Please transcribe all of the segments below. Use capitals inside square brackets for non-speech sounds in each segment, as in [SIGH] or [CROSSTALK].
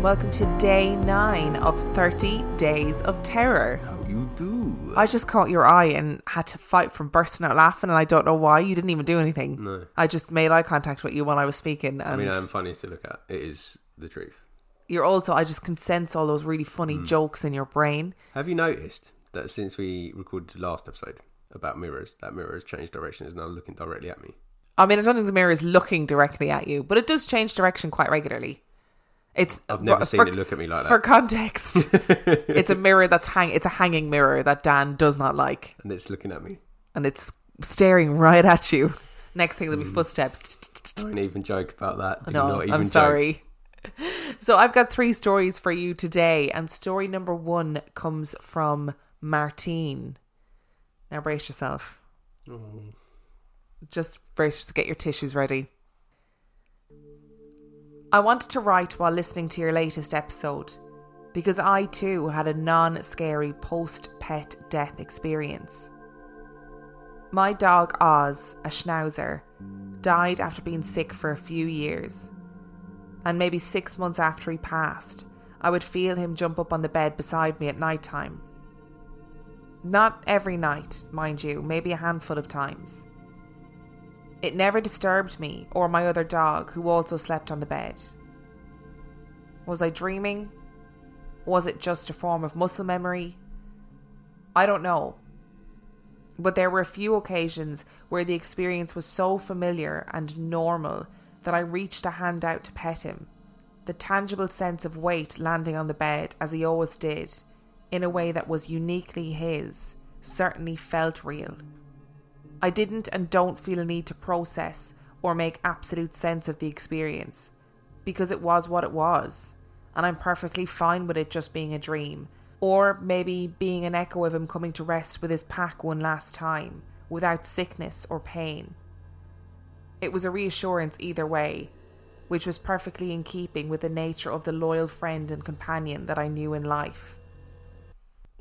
and welcome to day nine of 30 Days of Terror. How you do? I just caught your eye and had to fight from bursting out laughing, and I don't know why. You didn't even do anything. No. I just made eye contact with you while I was speaking, and I mean, I'm funny to look at. It is the truth. you're also, I just can sense all those really funny Hmm. jokes in your brain. Have you noticed that since we recorded the last episode about mirrors, that mirror has changed direction, is now looking directly at me? I mean, I don't think the mirror is looking directly at you, but it does change direction quite regularly. It's I've never for- seen it look at me like that. For context, [LAUGHS] it's a mirror that's hang. It's a hanging mirror that Dan does not like, And it's looking at me. and it's staring right at you. Next thing there'll be Hmm. footsteps. Don't even joke about that. Do No, I'm joke. sorry. [LAUGHS] So I've got three stories for you today, and story number one comes from Martine. Now brace yourself. Oh. Just brace yourself. Get your tissues ready. I wanted to write while listening to your latest episode because I too had a non scary post pet death experience. My dog Oz, a schnauzer, died after being sick for a few years. And maybe six months after he passed, I would feel him jump up on the bed beside me at night time. Not every night, mind you, maybe a handful of times. It never disturbed me or my other dog, who also slept on the bed. Was I dreaming? Was it just a form of muscle memory? I don't know. But there were a few occasions where the experience was so familiar and normal that I reached a hand out to pet him. The tangible sense of weight landing on the bed, as he always did, in a way that was uniquely his, certainly felt real. I didn't and don't feel a need to process or make absolute sense of the experience because it was what it was, and I'm perfectly fine with it just being a dream, or maybe being an echo of him coming to rest with his pack one last time without sickness or pain. It was a reassurance either way, which was perfectly in keeping with the nature of the loyal friend and companion that I knew in life.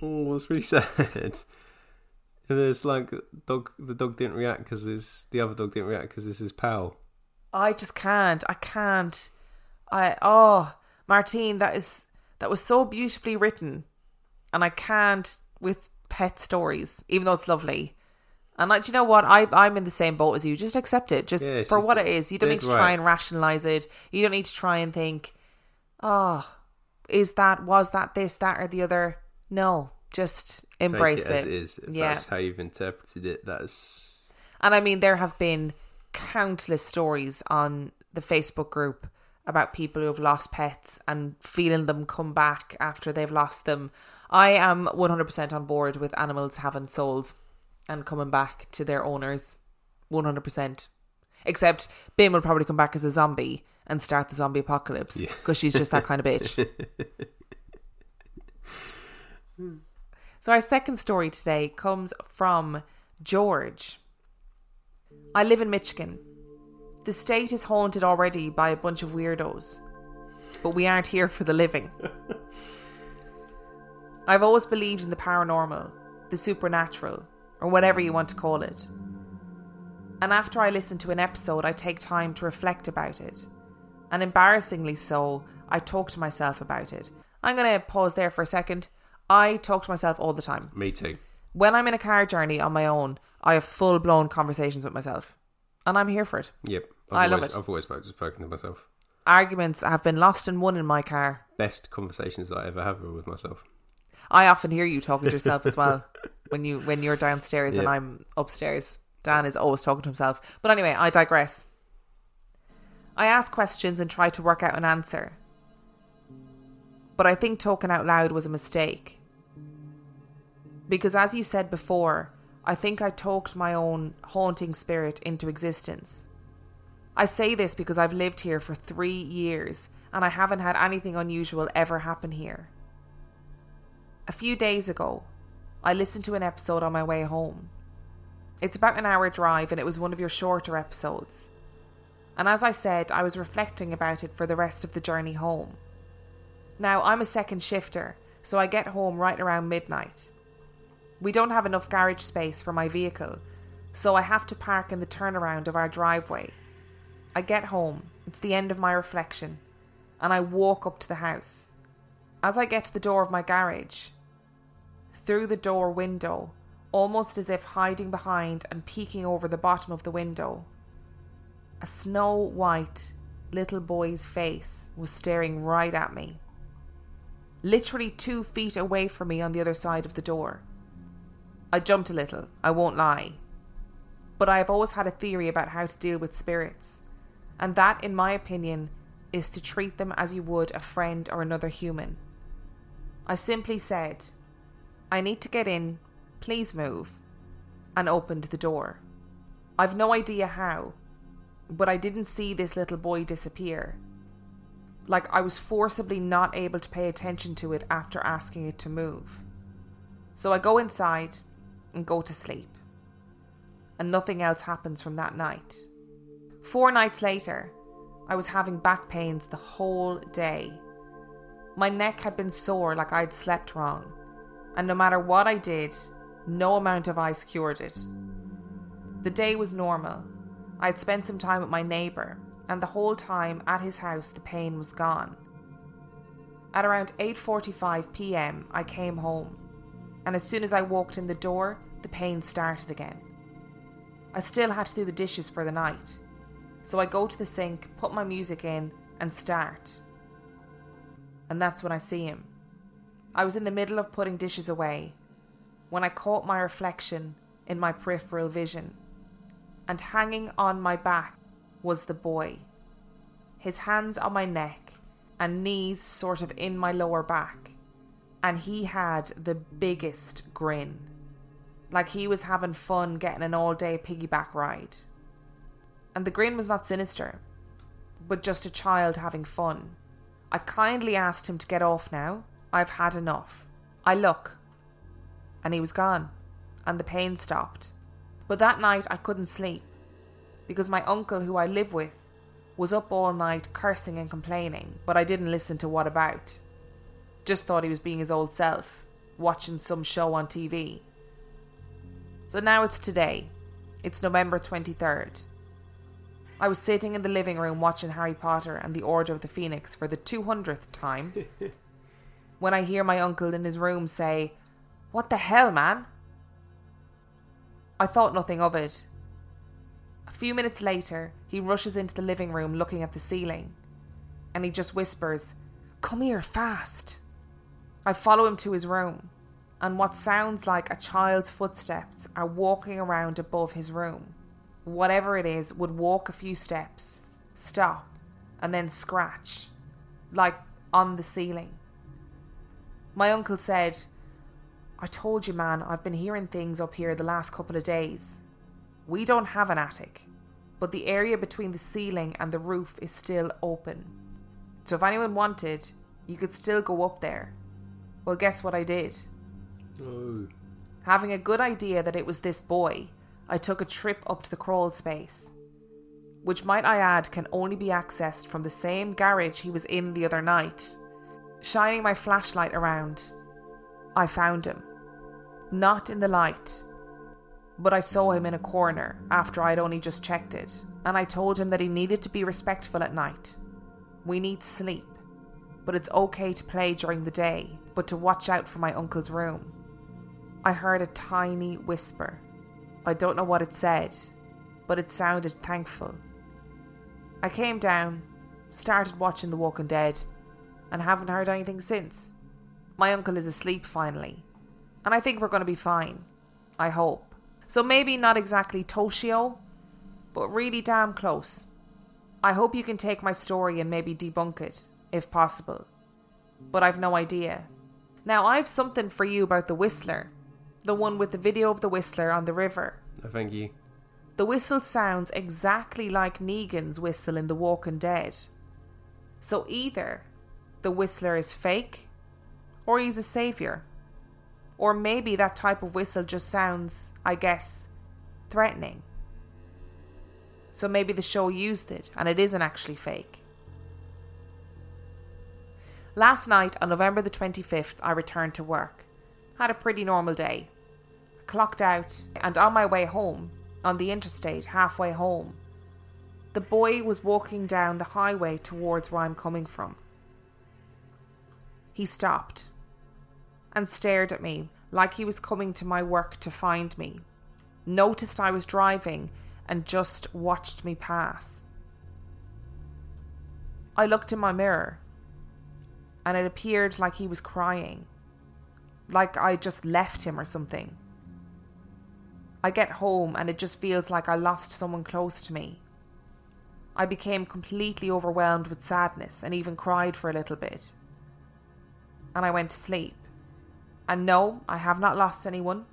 Oh, that's really [LAUGHS] sad. And it's like dog. The dog didn't react because the other dog didn't react because it's his pal. I just can't. I can't. I oh, Martine, that is that was so beautifully written, and I can't with pet stories, even though it's lovely. And like, do you know what? I I'm in the same boat as you. Just accept it, just Yeah, for what it is. You don't need to try and rationalize it. You don't need to try and think, oh, is that was that this that or the other? No, just embrace it, it. it is. If yeah. that's how you've interpreted it. That's And I mean, there have been countless stories on the Facebook group about people who have lost pets and feeling them come back after they've lost them. I am 100% on board with animals having souls and coming back to their owners. 100%. Except Bim will probably come back as a zombie and start the zombie apocalypse because she's just that kind of bitch. [LAUGHS] Hmm. So, our second story today comes from George. I live in Michigan. The state is haunted already by a bunch of weirdos, but we aren't here for the living. [LAUGHS] I've always believed in the paranormal, the supernatural, or whatever you want to call it. And after I listen to an episode, I take time to reflect about it. And embarrassingly so, I talk to myself about it. I'm going to pause there for a second. I talk to myself all the time. me too. When I'm in a car journey on my own, I have full blown conversations with myself. And I'm here for it. Yep. I've I love always, it. I've always spoken, spoken to myself. Arguments have been lost and won in my car. Best conversations that I ever have are with myself. I often hear you talking to yourself as well [LAUGHS] when you when you're downstairs and I'm upstairs. Dan is always talking to himself. But anyway, I digress. I ask questions and try to work out an answer. But I think talking out loud was a mistake. Because as you said before, I think I talked my own haunting spirit into existence. I say this because I've lived here for three years and I haven't had anything unusual ever happen here. A few days ago, I listened to an episode on my way home. It's about an hour drive and it was one of your shorter episodes. And as I said, I was reflecting about it for the rest of the journey home. Now, I'm a second shifter, so I get home right around midnight. We don't have enough garage space for my vehicle, so I have to park in the turnaround of our driveway. I get home, it's the end of my reflection, and I walk up to the house. As I get to the door of my garage, through the door window, almost as if hiding behind and peeking over the bottom of the window, a snow white little boy's face was staring right at me. Literally two feet away from me on the other side of the door. I jumped a little, I won't lie. But I have always had a theory about how to deal with spirits, and that, in my opinion, is to treat them as you would a friend or another human. I simply said, I need to get in, please move, and opened the door. I've no idea how, but I didn't see this little boy disappear. Like I was forcibly not able to pay attention to it after asking it to move. So I go inside and go to sleep. And nothing else happens from that night. Four nights later, I was having back pains the whole day. My neck had been sore like I'd slept wrong, and no matter what I did, no amount of ice cured it. The day was normal, I had spent some time with my neighbour, and the whole time at his house the pain was gone. At around 8:45 p.m., I came home, and as soon as I walked in the door, the pain started again. I still had to do the dishes for the night, so I go to the sink, put my music in, and start. And that's when I see him. I was in the middle of putting dishes away when I caught my reflection in my peripheral vision and hanging on my back was the boy. His hands on my neck and knees sort of in my lower back. And he had the biggest grin. Like he was having fun getting an all day piggyback ride. And the grin was not sinister, but just a child having fun. I kindly asked him to get off now. I've had enough. I look. And he was gone. And the pain stopped. But that night I couldn't sleep because my uncle, who I live with, was up all night cursing and complaining, but I didn't listen to what about. Just thought he was being his old self, watching some show on TV. So now it's today. It's November 23rd. I was sitting in the living room watching Harry Potter and the Order of the Phoenix for the 200th time [LAUGHS] when I hear my uncle in his room say, What the hell, man? I thought nothing of it. A few minutes later, he rushes into the living room looking at the ceiling, and he just whispers, Come here fast. I follow him to his room, and what sounds like a child's footsteps are walking around above his room. Whatever it is would walk a few steps, stop, and then scratch, like on the ceiling. My uncle said, I told you, man, I've been hearing things up here the last couple of days. We don't have an attic, but the area between the ceiling and the roof is still open. So if anyone wanted, you could still go up there. Well, guess what I did? Oh. Having a good idea that it was this boy, I took a trip up to the crawl space, which, might I add, can only be accessed from the same garage he was in the other night. Shining my flashlight around, I found him. Not in the light, but I saw him in a corner after I'd only just checked it, and I told him that he needed to be respectful at night. We need sleep, but it's okay to play during the day, but to watch out for my uncle's room. I heard a tiny whisper. I don't know what it said, but it sounded thankful. I came down, started watching The Walking Dead, and haven't heard anything since. My uncle is asleep finally, and I think we're going to be fine. I hope. So maybe not exactly Toshio, but really damn close. I hope you can take my story and maybe debunk it, if possible. But I've no idea. Now, I've something for you about the Whistler. The one with the video of the Whistler on the river. No, thank you. The whistle sounds exactly like Negan's whistle in The Walking Dead. So either the Whistler is fake, or he's a savior. Or maybe that type of whistle just sounds, I guess, threatening. So maybe the show used it and it isn't actually fake. Last night, on November the 25th, I returned to work. Had a pretty normal day. Clocked out, and on my way home, on the interstate, halfway home, the boy was walking down the highway towards where I'm coming from. He stopped and stared at me like he was coming to my work to find me, noticed I was driving, and just watched me pass. I looked in my mirror, and it appeared like he was crying, like I just left him or something. I get home, and it just feels like I lost someone close to me. I became completely overwhelmed with sadness and even cried for a little bit. And I went to sleep. And no, I have not lost anyone.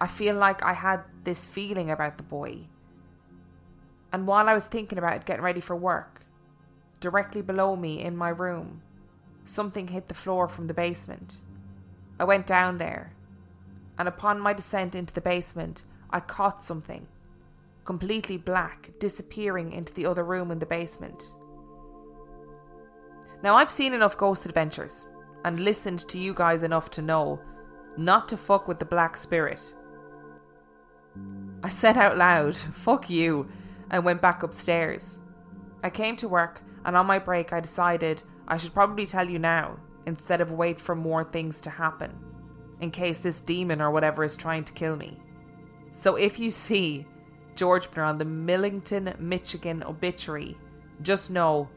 I feel like I had this feeling about the boy. And while I was thinking about it, getting ready for work, directly below me in my room, something hit the floor from the basement. I went down there, and upon my descent into the basement, I caught something, completely black, disappearing into the other room in the basement. Now, I've seen enough ghost adventures and listened to you guys enough to know not to fuck with the black spirit. I said out loud, [LAUGHS] fuck you, and went back upstairs. I came to work, and on my break, I decided I should probably tell you now instead of wait for more things to happen, in case this demon or whatever is trying to kill me. So if you see George Miller on the Millington, Michigan obituary, just know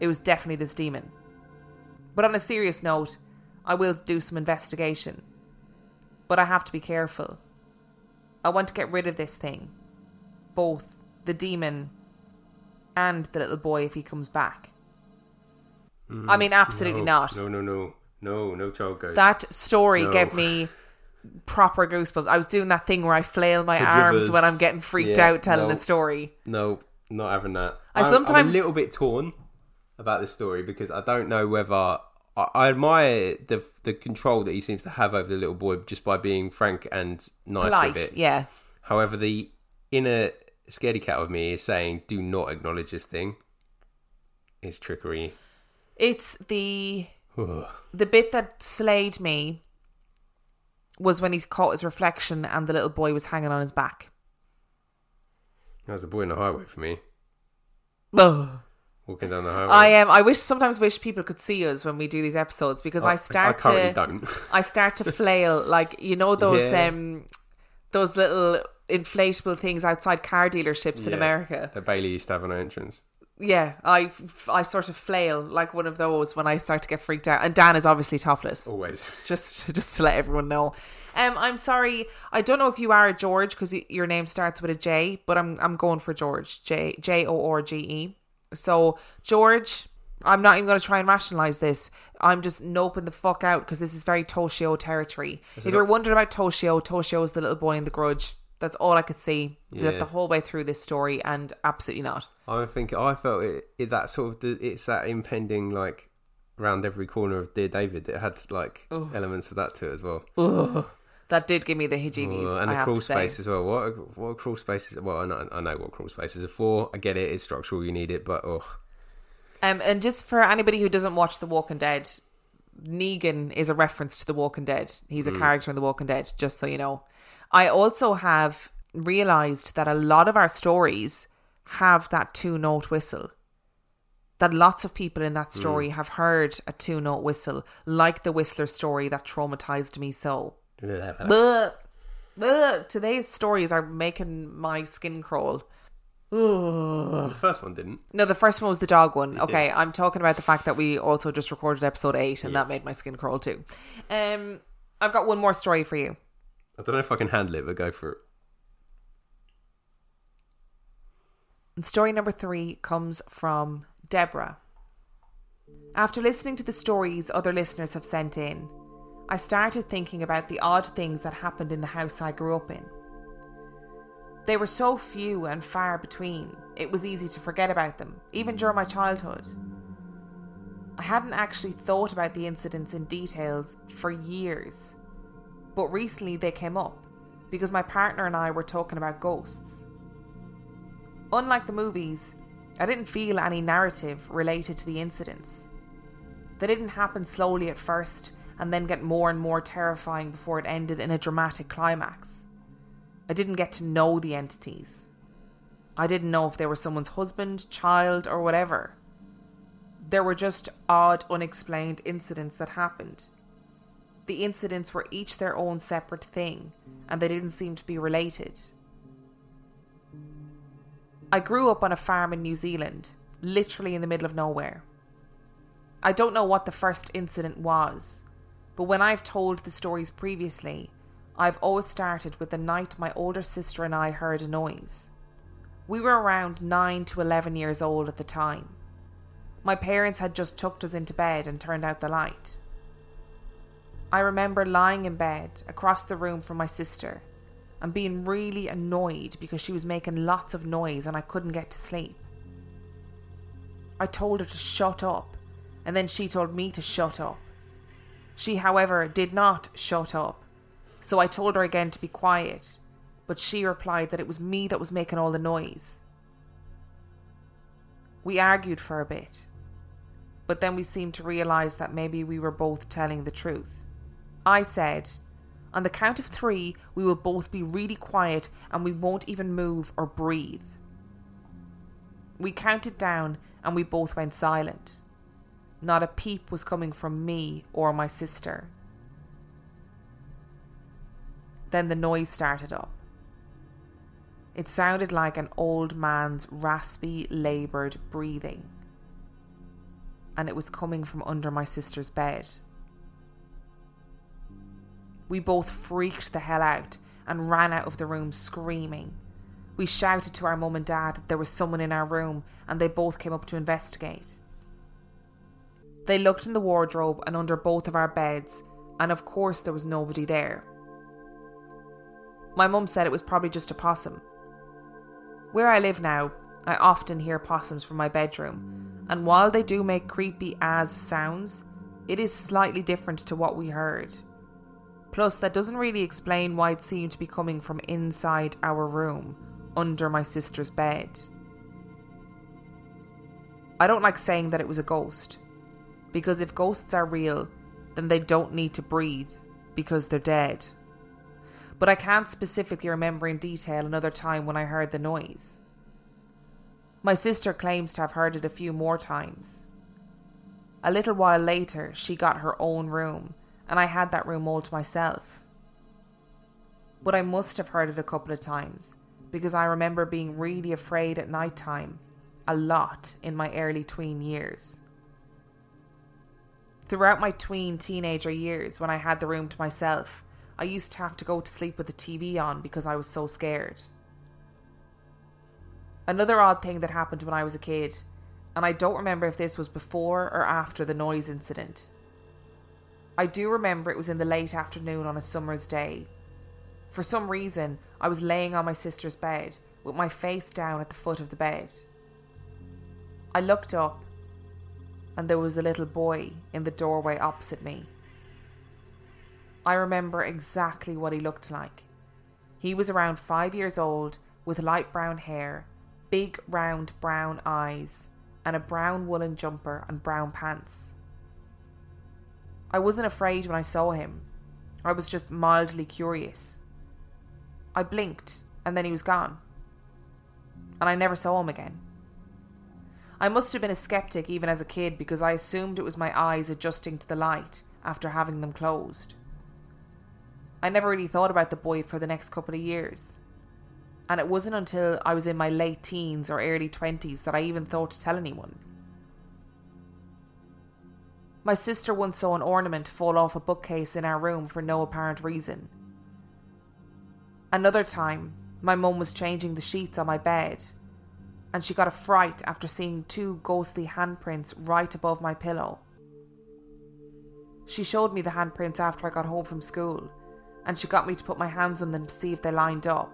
it was definitely this demon. But on a serious note, I will do some investigation. But I have to be careful. I want to get rid of this thing. Both the demon and the little boy if he comes back. I mean, absolutely Mm, no, not. No, no, no, no, no child ghost. That story No. gave me proper goosebumps. I was doing that thing where I flail my arms when I'm getting freaked Yeah, out telling no. a story. No, not having that. I I'm, I'm sometimes- a little bit torn about this story because I don't know whether I, I admire the the control that he seems to have over the little boy just by being frank and nice Polite, with it. yeah. However, the inner scaredy cat of me is saying, "Do not acknowledge this thing." It's trickery. It's the the bit that slayed me was when he caught his reflection and the little boy was hanging on his back. that was the boy in the highway for me, Ugh. walking down the highway. I am. I wish sometimes wish people could see us when we do these episodes because I, start I currently to don't. [LAUGHS] I start to flail like you know those Yeah. um those little inflatable things outside car dealerships in America. The Bailey used to have an entrance. Yeah, I I sort of flail like one of those when I start to get freaked out. And Dan is obviously topless. Always. just [LAUGHS] just to let everyone know. Um, I'm sorry. I don't know if you are a George because your name starts with a J, but I'm I'm going for George. J J O R G E. So George, I'm not even going to try and rationalize this. I'm just noping the fuck out because this is very Toshio territory. if you're wondering about Toshio, Toshio is the little boy in the Grudge. That's all I could see the, Yeah. the whole way through this story, and absolutely not. I think I felt it, it that sort of it's that impending like around every corner of Dear David. It had like elements of that to it as well. That did give me the heebie-jeebies. And I have crawl to say. space as well. What what crawl spaces? Well, I know, I know what crawl spaces are for. I get it. It's structural. You need it, but ugh. Um, and just for anybody who doesn't watch The Walking Dead, Negan is a reference to The Walking Dead. He's a character in The Walking Dead, just so you know. I also have realized that a lot of our stories have that two note whistle. That lots of people in that story have heard a two note whistle, like the Whistler story that traumatized me so. [LAUGHS] Today's stories are making my skin crawl. The [SIGHS] first one didn't. No, the first one was the dog one. Okay, I'm talking about the fact that we also just recorded episode eight, and Yes. that made my skin crawl too. Um, I've got one more story for you. I don't know if I can handle it, but go for it. Story number three comes from Deborah. After listening to the stories other listeners have sent in, I started thinking about the odd things that happened in the house I grew up in. They were so few and far between, it was easy to forget about them, even during my childhood. I hadn't actually thought about the incidents in details for years, but recently they came up because my partner and I were talking about ghosts. Unlike the movies, I didn't feel any narrative related to the incidents. They didn't happen slowly at first and then get more and more terrifying before it ended in a dramatic climax. I didn't get to know the entities. I didn't know if they were someone's husband, child, or whatever. There were just odd, unexplained incidents that happened. The incidents were each their own separate thing, and they didn't seem to be related. I grew up on a farm in New Zealand, literally in the middle of nowhere. I don't know what the first incident was, but when I've told the stories previously, I've always started with the night my older sister and I heard a noise. We were around 9 to 11 years old at the time. My parents had just tucked us into bed and turned out the light. I remember lying in bed across the room from my sister and being really annoyed because she was making lots of noise and I couldn't get to sleep. I told her to shut up, and then she told me to shut up. She, however, did not shut up, so I told her again to be quiet, but she replied that it was me that was making all the noise. We argued for a bit, but then we seemed to realise that maybe we were both telling the truth. I said, On the count of three, we will both be really quiet and we won't even move or breathe. We counted down and we both went silent. Not a peep was coming from me or my sister. Then the noise started up. It sounded like an old man's raspy, laboured breathing. And it was coming from under my sister's bed. We both freaked the hell out and ran out of the room screaming. We shouted to our mum and dad that there was someone in our room, and they both came up to investigate. They looked in the wardrobe and under both of our beds, and of course there was nobody there. My mum said it was probably just a possum. Where I live now, I often hear possums from my bedroom, and while they do make creepy as sounds, it is slightly different to what we heard. Plus, that doesn't really explain why it seemed to be coming from inside our room, under my sister's bed. I don't like saying that it was a ghost, because if ghosts are real, then they don't need to breathe because they're dead. But I can't specifically remember in detail another time when I heard the noise. My sister claims to have heard it a few more times. A little while later, she got her own room and I had that room all to myself. But I must have heard it a couple of times because I remember being really afraid at night time a lot in my early tween years. Throughout my tween teenager years, when I had the room to myself, I used to have to go to sleep with the TV on because I was so scared. Another odd thing that happened when I was a kid, and I don't remember if this was before or after the noise incident, I do remember it was in the late afternoon on a summer's day. For some reason, I was laying on my sister's bed with my face down at the foot of the bed. I looked up, and there was a little boy in the doorway opposite me. I remember exactly what he looked like. He was around five years old with light brown hair, big round brown eyes, and a brown woolen jumper and brown pants. I wasn't afraid when I saw him. I was just mildly curious. I blinked, and then he was gone. And I never saw him again. I must have been a skeptic even as a kid because I assumed it was my eyes adjusting to the light after having them closed. I never really thought about the boy for the next couple of years. And it wasn't until I was in my late teens or early 20s that I even thought to tell anyone. My sister once saw an ornament fall off a bookcase in our room for no apparent reason. Another time, my mum was changing the sheets on my bed, and she got a fright after seeing two ghostly handprints right above my pillow. She showed me the handprints after I got home from school, and she got me to put my hands on them to see if they lined up.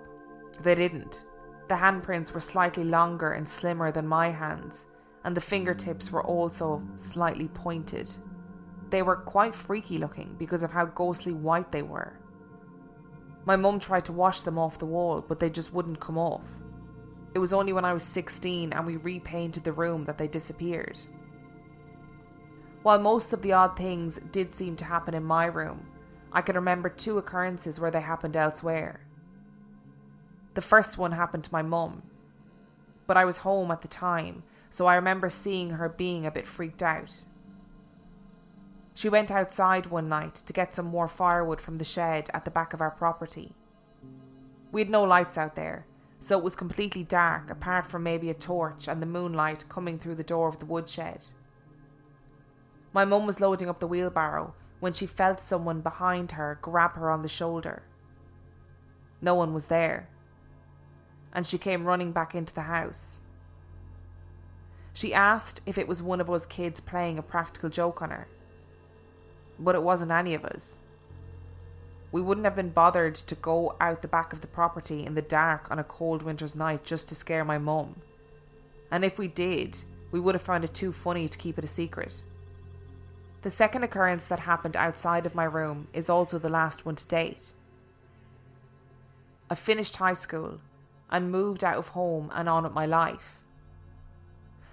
They didn't. The handprints were slightly longer and slimmer than my hands, and the fingertips were also slightly pointed. They were quite freaky looking because of how ghostly white they were. My mum tried to wash them off the wall, but they just wouldn't come off. It was only when I was 16 and we repainted the room that they disappeared. While most of the odd things did seem to happen in my room, I can remember two occurrences where they happened elsewhere. The first one happened to my mum, but I was home at the time so I remember seeing her being a bit freaked out. She went outside one night to get some more firewood from the shed at the back of our property. We had no lights out there, so it was completely dark apart from maybe a torch and the moonlight coming through the door of the woodshed. My mum was loading up the wheelbarrow when she felt someone behind her grab her on the shoulder. No one was there, and she came running back into the house. She asked if it was one of us kids playing a practical joke on her, but it wasn't any of us. We wouldn't have been bothered to go out the back of the property in the dark on a cold winter's night just to scare my mum. And if we did, we would have found it too funny to keep it a secret. The second occurrence that happened outside of my room is also the last one to date. I finished high school and moved out of home and on with my life.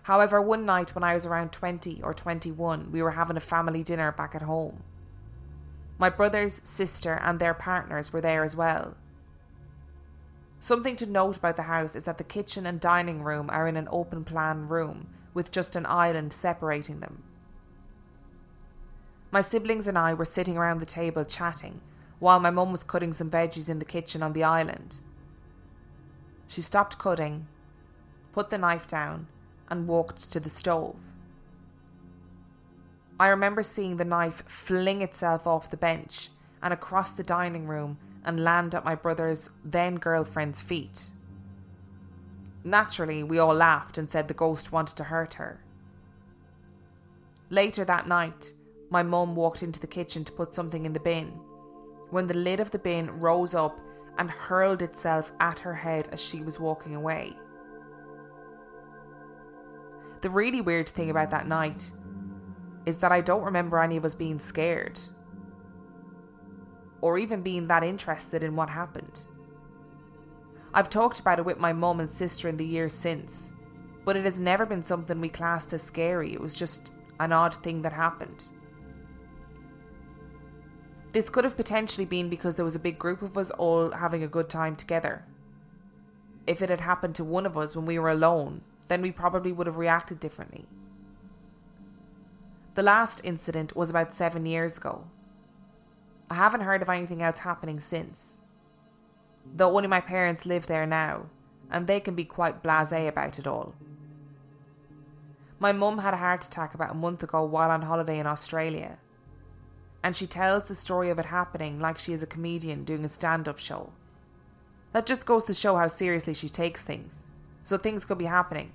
However, one night when I was around 20 or 21, we were having a family dinner back at home. My brothers, sister, and their partners were there as well. Something to note about the house is that the kitchen and dining room are in an open plan room with just an island separating them. My siblings and I were sitting around the table chatting while my mum was cutting some veggies in the kitchen on the island. She stopped cutting, put the knife down, and walked to the stove. I remember seeing the knife fling itself off the bench and across the dining room and land at my brother's then girlfriend's feet. Naturally, we all laughed and said the ghost wanted to hurt her. Later that night, my mum walked into the kitchen to put something in the bin when the lid of the bin rose up and hurled itself at her head as she was walking away. The really weird thing about that night is that I don't remember any of us being scared or even being that interested in what happened. I've talked about it with my mum and sister in the years since, but it has never been something we classed as scary. It was just an odd thing that happened. This could have potentially been because there was a big group of us all having a good time together. If it had happened to one of us when we were alone, then we probably would have reacted differently. The last incident was about seven years ago. I haven't heard of anything else happening since. Though only my parents live there now, and they can be quite blase about it all. My mum had a heart attack about a month ago while on holiday in Australia, and she tells the story of it happening like she is a comedian doing a stand up show. That just goes to show how seriously she takes things. So things could be happening,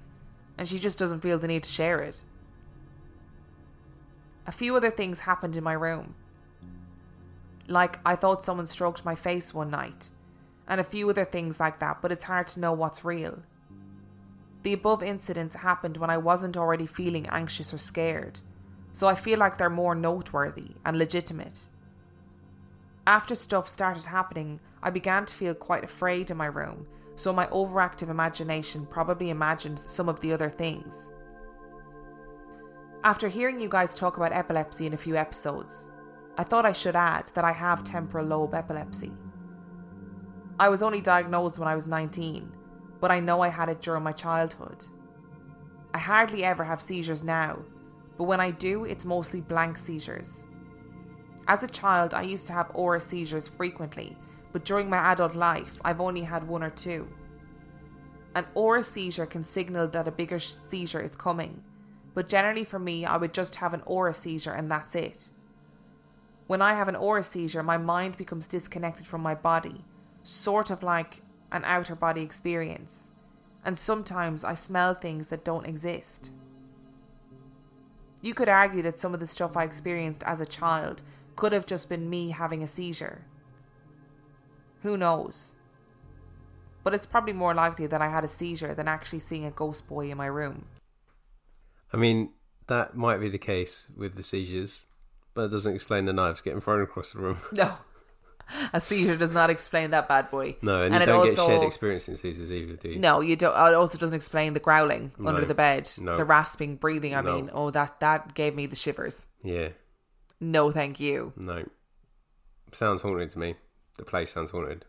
and she just doesn't feel the need to share it. A few other things happened in my room. Like, I thought someone stroked my face one night, and a few other things like that, but it's hard to know what's real. The above incidents happened when I wasn't already feeling anxious or scared, so I feel like they're more noteworthy and legitimate. After stuff started happening, I began to feel quite afraid in my room so my overactive imagination probably imagined some of the other things. After hearing you guys talk about epilepsy in a few episodes, I thought I should add that I have temporal lobe epilepsy. I was only diagnosed when I was 19, but I know I had it during my childhood. I hardly ever have seizures now, but when I do, it's mostly blank seizures. As a child, I used to have aura seizures frequently but during my adult life, I've only had one or two. An aura seizure can signal that a bigger seizure is coming, but generally for me, I would just have an aura seizure and that's it. When I have an aura seizure, my mind becomes disconnected from my body, sort of like an outer body experience, and sometimes I smell things that don't exist. You could argue that some of the stuff I experienced as a child could have just been me having a seizure. Who knows? But it's probably more likely that I had a seizure than actually seeing a ghost boy in my room. I mean, that might be the case with the seizures, but it doesn't explain the knives getting thrown across the room. No. [LAUGHS] A seizure does not explain that bad boy. No, and, And you don't also- get shared experiencing seizures either, do you? No, you don't. It also doesn't explain the growling No. under the bed, No. the rasping, breathing. I No. mean, oh, that that gave me the shivers. Yeah, No, thank you. no. Sounds haunted to me. The place sounds haunted.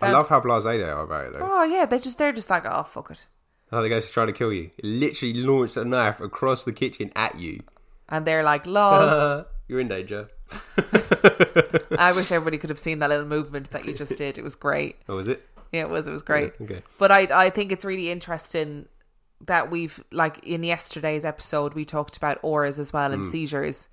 I love how blasé they are about it, though. Oh yeah, they just they're just like, oh fuck it. How they goes to try to kill you. It literally launched a knife across the kitchen at you. And they're like, lol. [LAUGHS] You're in danger. [LAUGHS] I wish everybody could have seen that little movement that you just did. It was great. Oh, was it? Yeah, it was. It was great. Okay. But I, I think it's really interesting that we've like in yesterday's episode we talked about auras as well and mm. seizures,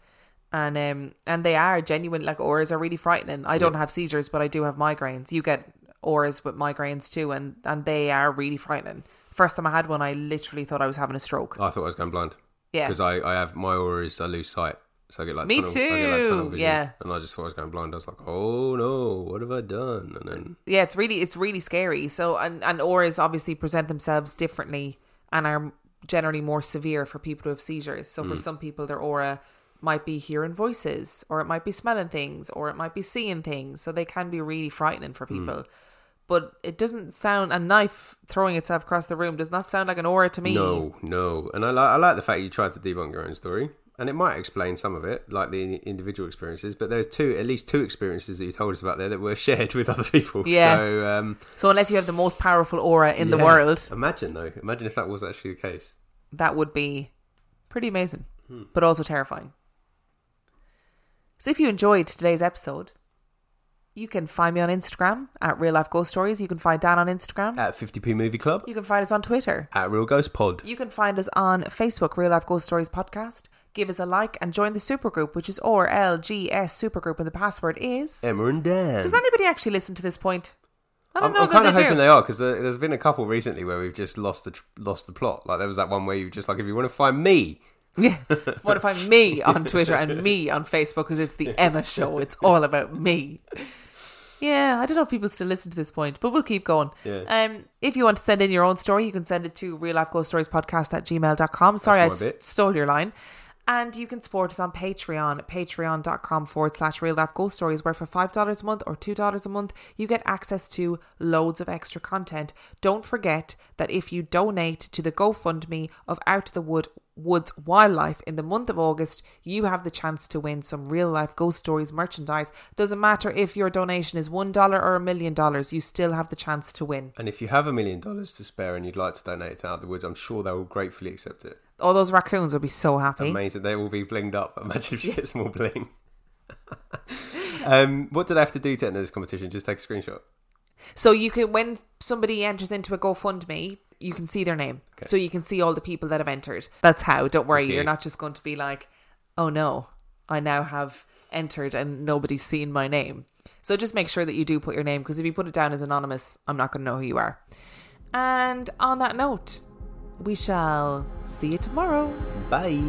and um and they are genuine. Like auras are really frightening. I don't have seizures, but I do have migraines. You get auras with migraines too, and and they are really frightening. First time I had one, I literally thought I was having a stroke. I thought I was going blind. Yeah. Because I, I have my aura is I lose sight. So I get like Me tunnel, I get like tunnel too, vision. yeah. And I just thought I was going blind. I was like, oh no, what have I done? And then yeah, it's really it's really scary. So and and auras obviously present themselves differently and are generally more severe for people who have seizures. So for some people, their aura might be hearing voices, or it might be smelling things, or it might be seeing things. So they can be really frightening for people. But it doesn't sound a knife throwing itself across the room does not sound like an aura to me. no, no. And I like I like the fact you tried to debunk your own story. And it might explain some of it, like the individual experiences, but there's two, at least two experiences that you told us about there that were [LAUGHS] shared with other people. Yeah. So, um, So unless you have the most powerful aura in the world, Imagine though, imagine if that was actually the case. that would be pretty amazing, but also terrifying. So if you enjoyed today's episode, you can find me on Instagram at Real Life Ghost Stories. You can find Dan on Instagram. At 50p Movie Club, You can find us on Twitter. at Real Ghost Pod. You can find us on Facebook, Real Life Ghost Stories Podcast. Give us a like and join the supergroup, which is RLGS Supergroup, and the password is. Emma and Dan. Does anybody actually listen to this point? I don't I'm, know I'm kind of they hoping do. they are because there, there's been a couple recently where we've just lost the tr- lost the plot. Like there was that one where you just like if you want to find me, Yeah. [LAUGHS] What if I'm me on Twitter and me on Facebook because it's the Emma show? It's all about me. Yeah, I don't know if people still listen to this point, but we'll keep going. Yeah. Um, if you want to send in your own story, you can send it to real life ghost stories podcast at gmail.com. Sorry, I s- stole your line. And you can support us on Patreon, patreon.com forward slash real life ghost stories, where for $5 a month or $2 a month, you get access to loads of extra content. Don't forget that if you donate to the GoFundMe of Out the Wood Woods Wildlife in the month of August, you have the chance to win some real life ghost stories merchandise. Doesn't matter if your donation is $1 or a million dollars, you still have the chance to win. and if you have a million dollars to spare and you'd like to donate it to Out of the Woods, I'm sure they will gratefully accept it. All those raccoons will be so happy. Amazing, they will be blinged up. [LAUGHS] Imagine if you get some more bling. [LAUGHS] um, what did I have to do to enter this competition? Just take a screenshot. So you can, when somebody enters into a GoFundMe, you can see their name. So you can see all the people that have entered. That's how. Don't worry, Okay. you're not just going to be like, oh no, I now have entered and nobody's seen my name. So just make sure that you do put your name because if you put it down as anonymous, I'm not going to know who you are. And on that note, we shall see you tomorrow. Bye.